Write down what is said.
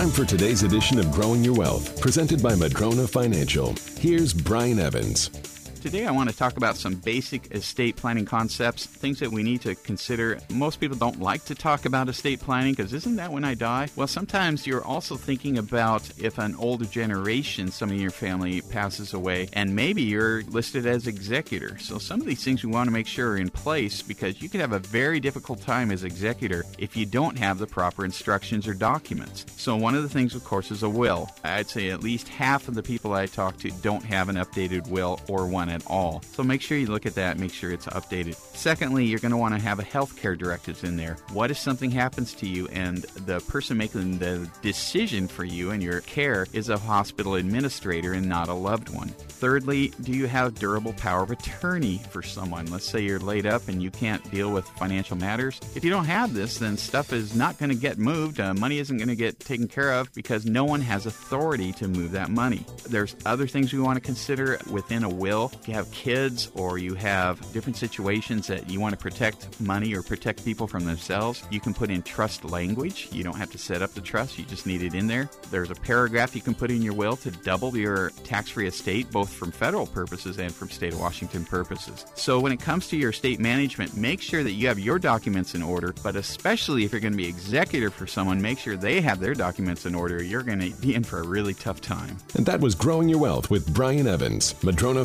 Time for today's edition of Growing Your Wealth, presented by Madrona Financial. Here's Brian Evans. Today, I want to talk about some basic estate planning concepts, things that we need to consider. Most people don't like to talk about estate planning because isn't that when I die? Well, sometimes you're also thinking about if an older generation, some of your family passes away, and maybe you're listed as executor. So, some of these things we want to make sure are in place because you could have a very difficult time as executor if you don't have the proper instructions or documents. So, one of the things, of course, is a will. I'd say at least half of the people I talk to don't have an updated will or one at all. So make sure you look at that, make sure it's updated. Secondly, you're going to want to have a healthcare directives in there. What if something happens to you and the person making the decision for you and your care is a hospital administrator and not a loved one? Thirdly, do you have durable power of attorney for someone? Let's say you're laid up and you can't deal with financial matters. If you don't have this, then stuff is not going to get moved. Uh, money isn't going to get taken care of because no one has authority to move that money. There's other things we want to consider within a will you have kids or you have different situations that you want to protect money or protect people from themselves, you can put in trust language. You don't have to set up the trust, you just need it in there. There's a paragraph you can put in your will to double your tax free estate, both from federal purposes and from state of Washington purposes. So when it comes to your estate management, make sure that you have your documents in order, but especially if you're going to be executor for someone, make sure they have their documents in order. You're going to be in for a really tough time. And that was Growing Your Wealth with Brian Evans, Madrona